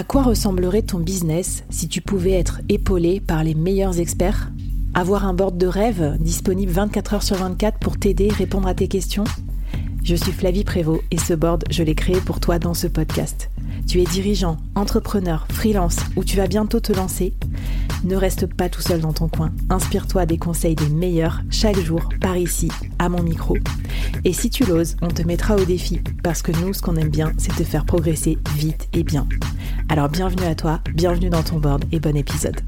À quoi ressemblerait ton business si tu pouvais être épaulé par les meilleurs experts? Avoir un board de rêve disponible 24 heures sur 24 pour t'aider, répondre à tes questions? Je suis Flavie Prévost et ce board, je l'ai créé pour toi dans ce podcast. Tu es dirigeant, entrepreneur, freelance ou tu vas bientôt te lancer Ne reste pas tout seul dans ton coin. Inspire-toi des conseils des meilleurs chaque jour par ici, à mon micro. Et si tu l'oses, on te mettra au défi parce que nous, ce qu'on aime bien, c'est te faire progresser vite et bien. Alors bienvenue à toi, bienvenue dans ton board et bon épisode.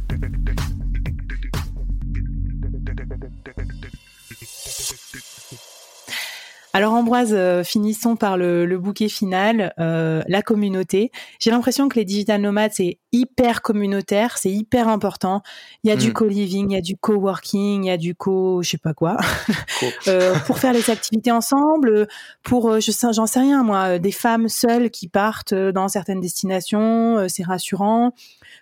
Alors Ambroise, euh, finissons par le, bouquet final, euh, la communauté. J'ai l'impression que les digital nomades, c'est hyper communautaire, c'est hyper important. Il y a du mm. co-living, il y a du co-working, il y a du co, je sais pas quoi, euh, pour faire les activités ensemble, pour, je sais, j'en sais rien moi, des femmes seules qui partent dans certaines destinations, c'est rassurant.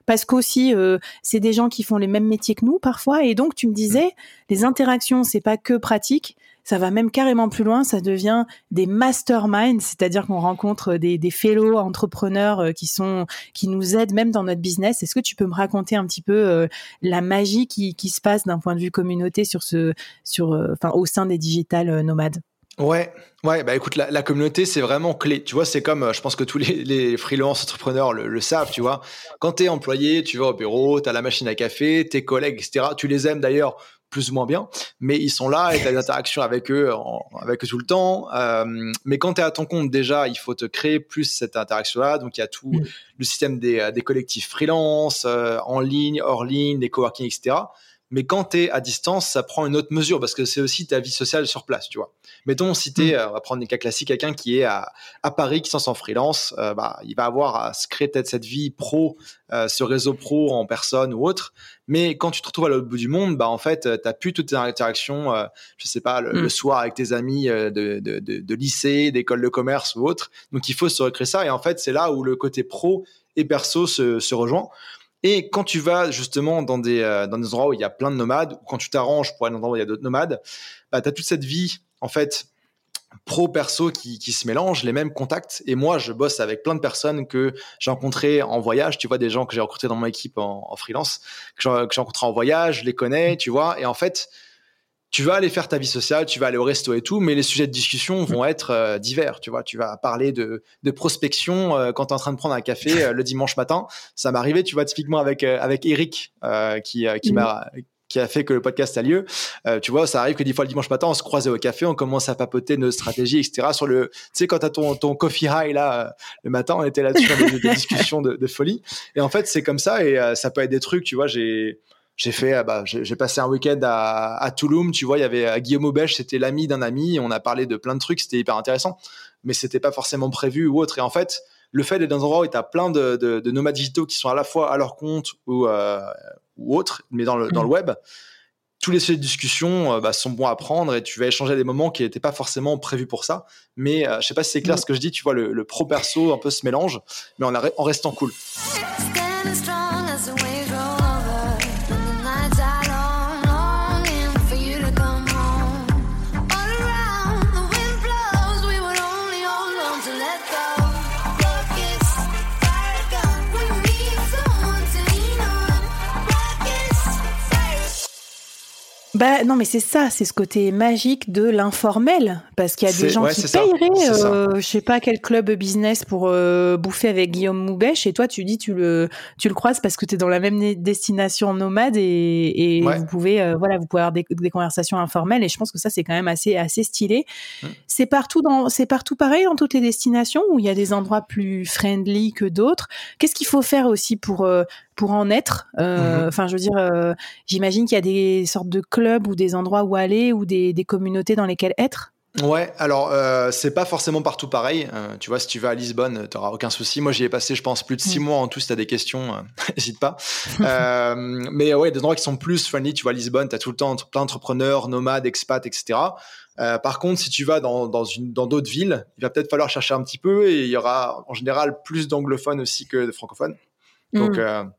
Parce qu'aussi, c'est des gens qui font les mêmes métiers que nous parfois, et donc tu me disais, mm. les interactions, c'est pas que pratique, ça va même carrément plus loin, ça devient des masterminds, c'est-à-dire qu'on rencontre des, des fellow entrepreneurs euh, qui sont qui nous aident même dans notre business. Est-ce que tu peux me raconter un petit peu euh, la magie qui, se passe d'un point de vue communauté sur ce sur euh, enfin au sein des digital nomades? Ouais, ouais, bah écoute, la, communauté, c'est vraiment clé. Tu vois, c'est comme, je pense que tous les, les freelance entrepreneurs le, savent, tu vois. Quand tu es employé, tu vas au bureau, tu as la machine à café, tes collègues, etc. Tu les aimes d'ailleurs plus ou moins bien, mais ils sont là et tu as des interactions avec eux, avec eux tout le temps. Euh, mais quand tu es à ton compte, déjà, il faut te créer plus cette interaction-là. Donc, il y a tout mm. le système des, euh, des collectifs freelance, euh, en ligne, hors ligne, des coworking, etc. Mais quand tu es à distance, ça prend une autre mesure parce que c'est aussi ta vie sociale sur place, tu vois. Mettons, si tu mm. on va prendre des cas classiques, quelqu'un qui est à, à Paris, qui s'en sent freelance, bah, il va avoir à se créer peut-être cette vie pro, ce réseau pro en personne ou autre. Mais quand tu te retrouves à l'autre bout du monde, bah en fait, euh, t'as plus toutes tes interactions, euh, je sais pas, le, mm. soir avec tes amis euh, de, de, de, de lycée, d'école de commerce ou autre. Donc il faut se recréer ça. Et en fait, c'est là où le côté pro et perso se, se rejoint. Et quand tu vas justement dans des, dans des endroits où il y a plein de nomades, ou quand tu t'arranges pour aller dans des endroits où il y a d'autres nomades, bah, tu as toute cette vie, en fait, pro perso qui, qui, se mélangent, les mêmes contacts. Et moi, je bosse avec plein de personnes que j'ai rencontrées en voyage. Tu vois, des gens que j'ai rencontrés dans mon équipe en, freelance, que j'ai rencontrés en voyage, je les connais, tu vois. Et en fait, tu vas aller faire ta vie sociale, tu vas aller au resto et tout, mais les sujets de discussion vont être euh, divers. Tu vois, tu vas parler de, de prospection euh, quand tu es en train de prendre un café euh, le dimanche matin. Ça m'est arrivé, tu vois, typiquement avec avec Eric qui qui m'a qui a fait que le podcast a lieu. Euh, tu vois, ça arrive que des fois le dimanche matin, on se croisait au café, on commence à papoter nos stratégies, etc. Sur le, tu sais, quand t'as ton, ton coffee high là, euh, le matin, on était là-dessus, des, des, discussions de, de, folie. Et en fait, c'est comme ça et euh, ça peut être des trucs, tu vois, j'ai, j'ai fait, bah, j'ai passé un week-end à, à Toulouse, tu vois, il y avait Guillaume Aubèche, c'était l'ami d'un ami, on a parlé de plein de trucs, c'était hyper intéressant, mais c'était pas forcément prévu ou autre. Et en fait, le fait d'être dans un endroit où tu as plein de, de, de, nomades digitaux qui sont à la fois à leur compte ou, euh, ou autre, mais dans le, dans le mm. web, tous les sujets de discussion euh, bah, sont bons à prendre et tu vas échanger à des moments qui n'étaient pas forcément prévus pour ça. Mais euh, je sais pas si c'est clair mm. ce que je dis, tu vois, le, le pro perso un peu se mélange, mais en, en restant cool. Bah non, mais c'est ça, c'est ce côté magique de l'informel, parce qu'il y a des gens qui payeraient, euh, je sais pas quel club business pour euh, bouffer avec Guillaume Moubèche, et toi tu dis tu le tu le croises parce que tu es dans la même destination nomade et, et vous pouvez euh, voilà vous pouvez avoir des, conversations informelles, et je pense que ça c'est quand même assez assez stylé. Mmh. C'est partout dans c'est partout pareil dans toutes les destinations où il y a des endroits plus friendly que d'autres? Qu'est-ce qu'il faut faire aussi pour euh, pour en être. Euh, mhm. Enfin, je veux dire, j'imagine qu'il y a des sortes de clubs ou des endroits où aller ou des, des communautés dans lesquelles être? Ouais, alors euh, c'est pas forcément partout pareil. Euh, tu vois, si tu vas à Lisbonne, tu n'auras aucun souci. Moi, j'y ai passé, je pense, plus de six mm. mois en tout. Si tu as des questions, n'hésite pas. mais ouais, des endroits qui sont plus friendly, tu vois, Lisbonne, tu as tout le temps plein d'entrepreneurs, nomades, expats, etc. par contre, si tu vas dans, dans, une, dans d'autres villes, il va peut-être falloir chercher un petit peu et il y aura en général plus d'anglophones aussi que de francophones. Donc, mm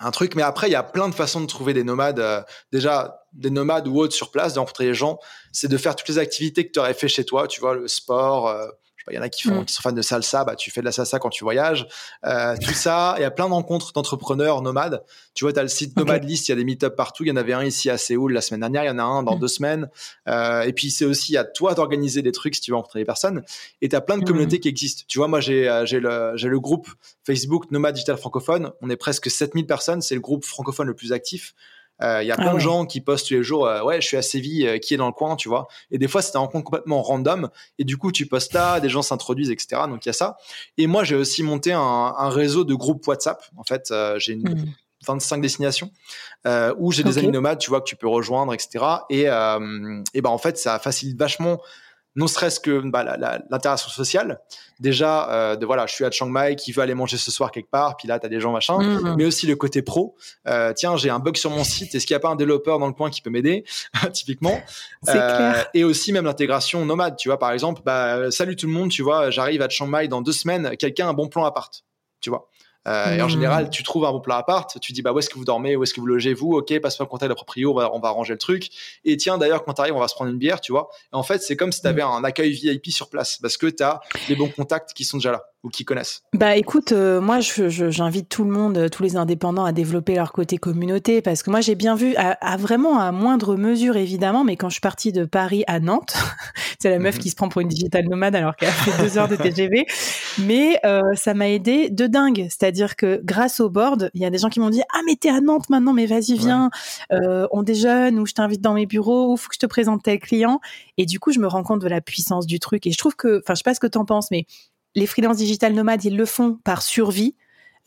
un truc. Mais après, il y a plein de façons de trouver des nomades. Euh, déjà, des nomades ou autres sur place, de rencontrer les gens, c'est de faire toutes les activités que tu aurais fait chez toi. Tu vois, le sport. Euh, il y en a qui, font, mm. qui sont fans de salsa, bah, tu fais de la salsa quand tu voyages. Euh, tout ça, il y a plein de rencontres d'entrepreneurs nomades. Tu vois, tu as le site Nomad List, il y a des meet-up partout. Il y en avait un ici à Séoul la semaine dernière, il y en a un dans mm. deux semaines. Euh, et puis, c'est aussi à toi d'organiser des trucs si tu veux rencontrer des personnes. Et tu as plein de mm. communautés qui existent. Tu vois, moi, j'ai euh, le, le groupe Facebook Nomad Digital Francophone. On est presque 7000 personnes. C'est le groupe francophone le plus actif. Il euh, y a ah plein de gens qui postent tous les jours, euh, ouais, je suis à Séville, euh, qui est dans le coin, tu vois. Et des fois, c'est un compte complètement random. Et du coup, tu postes là, des gens s'introduisent, etc. Donc, il y a ça. Et moi, j'ai aussi monté un, réseau de groupes WhatsApp. En fait, j'ai une 25 hmm. destinations où j'ai des amis nomades, tu vois, que tu peux rejoindre, etc. Et, et ben, en fait, ça facilite vachement non serait-ce que bah, l'interaction sociale. Déjà, euh, de voilà, je suis à Chiang Mai, qui veut aller manger ce soir quelque part, puis là, tu as des gens machin, mmh. mais aussi le côté pro. Euh, tiens, j'ai un bug sur mon site, est-ce qu'il n'y a pas un développeur dans le coin qui peut m'aider, typiquement euh, Et aussi même l'intégration nomade, tu vois, par exemple, bah, salut tout le monde, tu vois, j'arrive à Chiang Mai dans deux semaines, quelqu'un a un bon plan à part, tu vois. Euh, et en mmh. général, tu trouves un bon plat appart, tu dis bah où est-ce que vous dormez, où est-ce que vous logez vous, ok, passe-moi le contact de la proprio, on va, on va arranger le truc. Et tiens, d'ailleurs, quand tu arrives, on va se prendre une bière, tu vois. Et en fait, c'est comme si tu avais mmh. un accueil VIP sur place parce que tu as les bons contacts qui sont déjà là ou qui connaissent Bah écoute, euh, moi j'invite tout le monde, tous les indépendants à développer leur côté communauté parce que moi j'ai bien vu, à, vraiment à moindre mesure évidemment, mais quand je suis partie de Paris à Nantes, c'est la meuf mhm. qui se prend pour une digital nomade alors qu'elle a fait deux heures de TGV, mais euh, ça m'a aidé de dingue. C'est-à-dire que grâce au board, il y a des gens qui m'ont dit ah mais t'es à Nantes maintenant, mais vas-y viens, euh, on déjeune ou je t'invite dans mes bureaux ou faut que je te présente tel client. Et du coup je me rends compte de la puissance du truc et je trouve que, enfin je sais pas ce que t'en penses, mais les freelances digital nomades, ils le font par survie.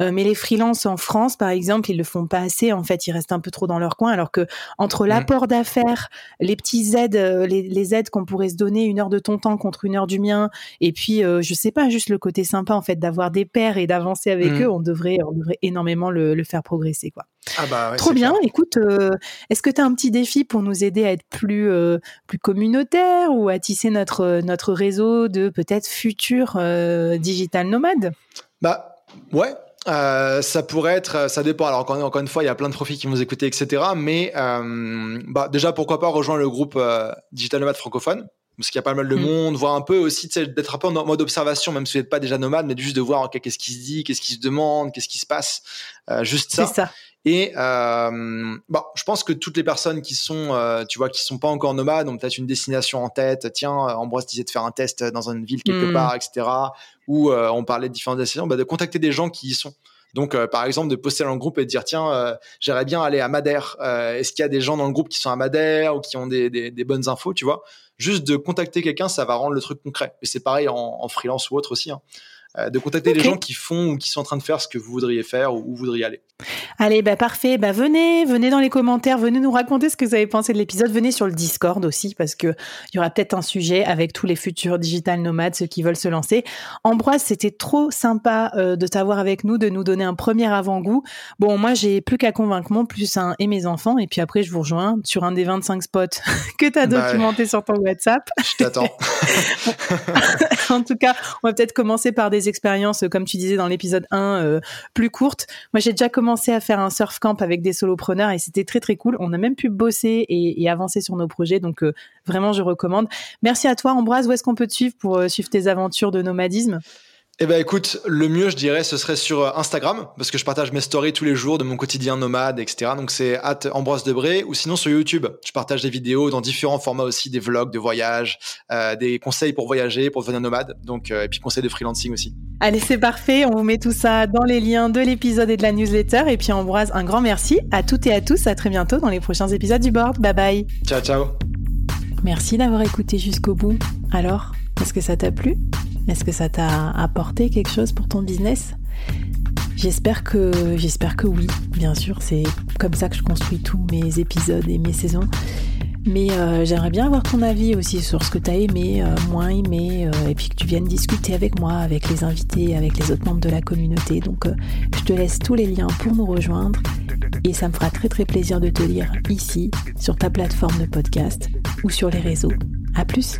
Euh, mais les freelances en France, par exemple, ils le font pas assez. En fait, ils restent un peu trop dans leur coin. Alors que entre mmh. l'apport d'affaires, les petits aides, euh, les, aides qu'on pourrait se donner, une heure de ton temps contre une heure du mien, et puis euh, je sais pas, juste le côté sympa en fait d'avoir des pairs et d'avancer avec mmh. eux, on devrait, on devrait énormément le, faire progresser, quoi. Ah bah Trop bien. Écoute, est-ce que tu as un petit défi pour nous aider à être plus plus communautaire ou à tisser notre notre réseau de peut-être futurs digital nomades? Bah ouais, euh, ça pourrait être, ça dépend. Alors encore, encore, une fois, il y a plein de profils qui vont écouter, etc. Mais euh, bah, déjà, pourquoi pas rejoindre le groupe euh, Digital Nomade francophone? Parce qu'il y a pas mal de mm. monde, voir un peu aussi d'être un peu en mode observation, même si vous n'êtes pas déjà nomade, mais juste de voir qu'est-ce qui se dit, qu'est-ce qui se demande, qu'est-ce qui se passe, euh, juste ça. ça. Et euh, bon, je pense que toutes les personnes qui sont, euh, tu vois, qui sont pas encore nomades ont peut-être une destination en tête. Tiens, Ambroise disait de faire un test dans une ville quelque mm. part, etc. Ou euh, on parlait de différentes destinations, bah, de contacter des gens qui y sont. Donc, euh, par exemple, de poster dans le groupe et de dire tiens, euh, j'aimerais bien aller à Madère. Est-ce qu'il y a des gens dans le groupe qui sont à Madère ou qui ont des, des, des bonnes infos, tu vois? Juste de contacter quelqu'un, ça va rendre le truc concret. Et c'est pareil en, en, freelance ou autre aussi. Hein. Euh, de contacter les gens qui font ou qui sont en train de faire ce que vous voudriez faire ou où vous voudriez aller. Allez, bah parfait. Bah venez, venez dans les commentaires, venez nous raconter ce que vous avez pensé de l'épisode. Venez sur le Discord aussi parce que il y aura peut-être un sujet avec tous les futurs digital nomades, ceux qui veulent se lancer. Ambroise, c'était trop sympa euh, de t'avoir avec nous, de nous donner un premier avant-goût. Bon, moi, j'ai plus qu'à convaincre mon plus un et mes enfants et puis après, je vous rejoins sur un des 25 spots que tu as bah documenté sur ton WhatsApp. Je t'attends. en tout cas, on va peut-être commencer par des expériences, comme tu disais dans l'épisode 1, euh, plus courtes. Moi, j'ai déjà commencé à faire un surf camp avec des solopreneurs et c'était très très cool. On a même pu bosser et, avancer sur nos projets, donc euh, vraiment, je recommande. Merci à toi, Ambroise. Où est-ce qu'on peut te suivre pour euh, suivre tes aventures de nomadisme? Eh ben écoute, le mieux je dirais ce serait sur euh, Instagram parce que je partage mes stories tous les jours de mon quotidien nomade, etc. Donc c'est Ambroise Debré ou sinon sur YouTube, je partage des vidéos dans différents formats aussi, des vlogs de voyage, euh, des conseils pour voyager, pour devenir nomade, donc euh, et puis conseils de freelancing aussi. Allez c'est parfait, on vous met tout ça dans les liens de l'épisode et de la newsletter et puis Ambroise un grand merci à toutes et à tous, à très bientôt dans les prochains épisodes du board. Bye bye. Ciao ciao. Merci d'avoir écouté jusqu'au bout. Alors, est-ce que ça t'a plu? Est-ce que ça t'a apporté quelque chose pour ton business? J'espère que, oui, bien sûr. C'est comme ça que je construis tous mes épisodes et mes saisons. Mais euh, j'aimerais bien avoir ton avis aussi sur ce que tu as aimé, euh, moins aimé, euh, et puis que tu viennes discuter avec moi, avec les invités, avec les autres membres de la communauté. Donc je te laisse tous les liens pour nous rejoindre, et ça me fera très très plaisir de te lire ici, sur ta plateforme de podcast ou sur les réseaux. À plus!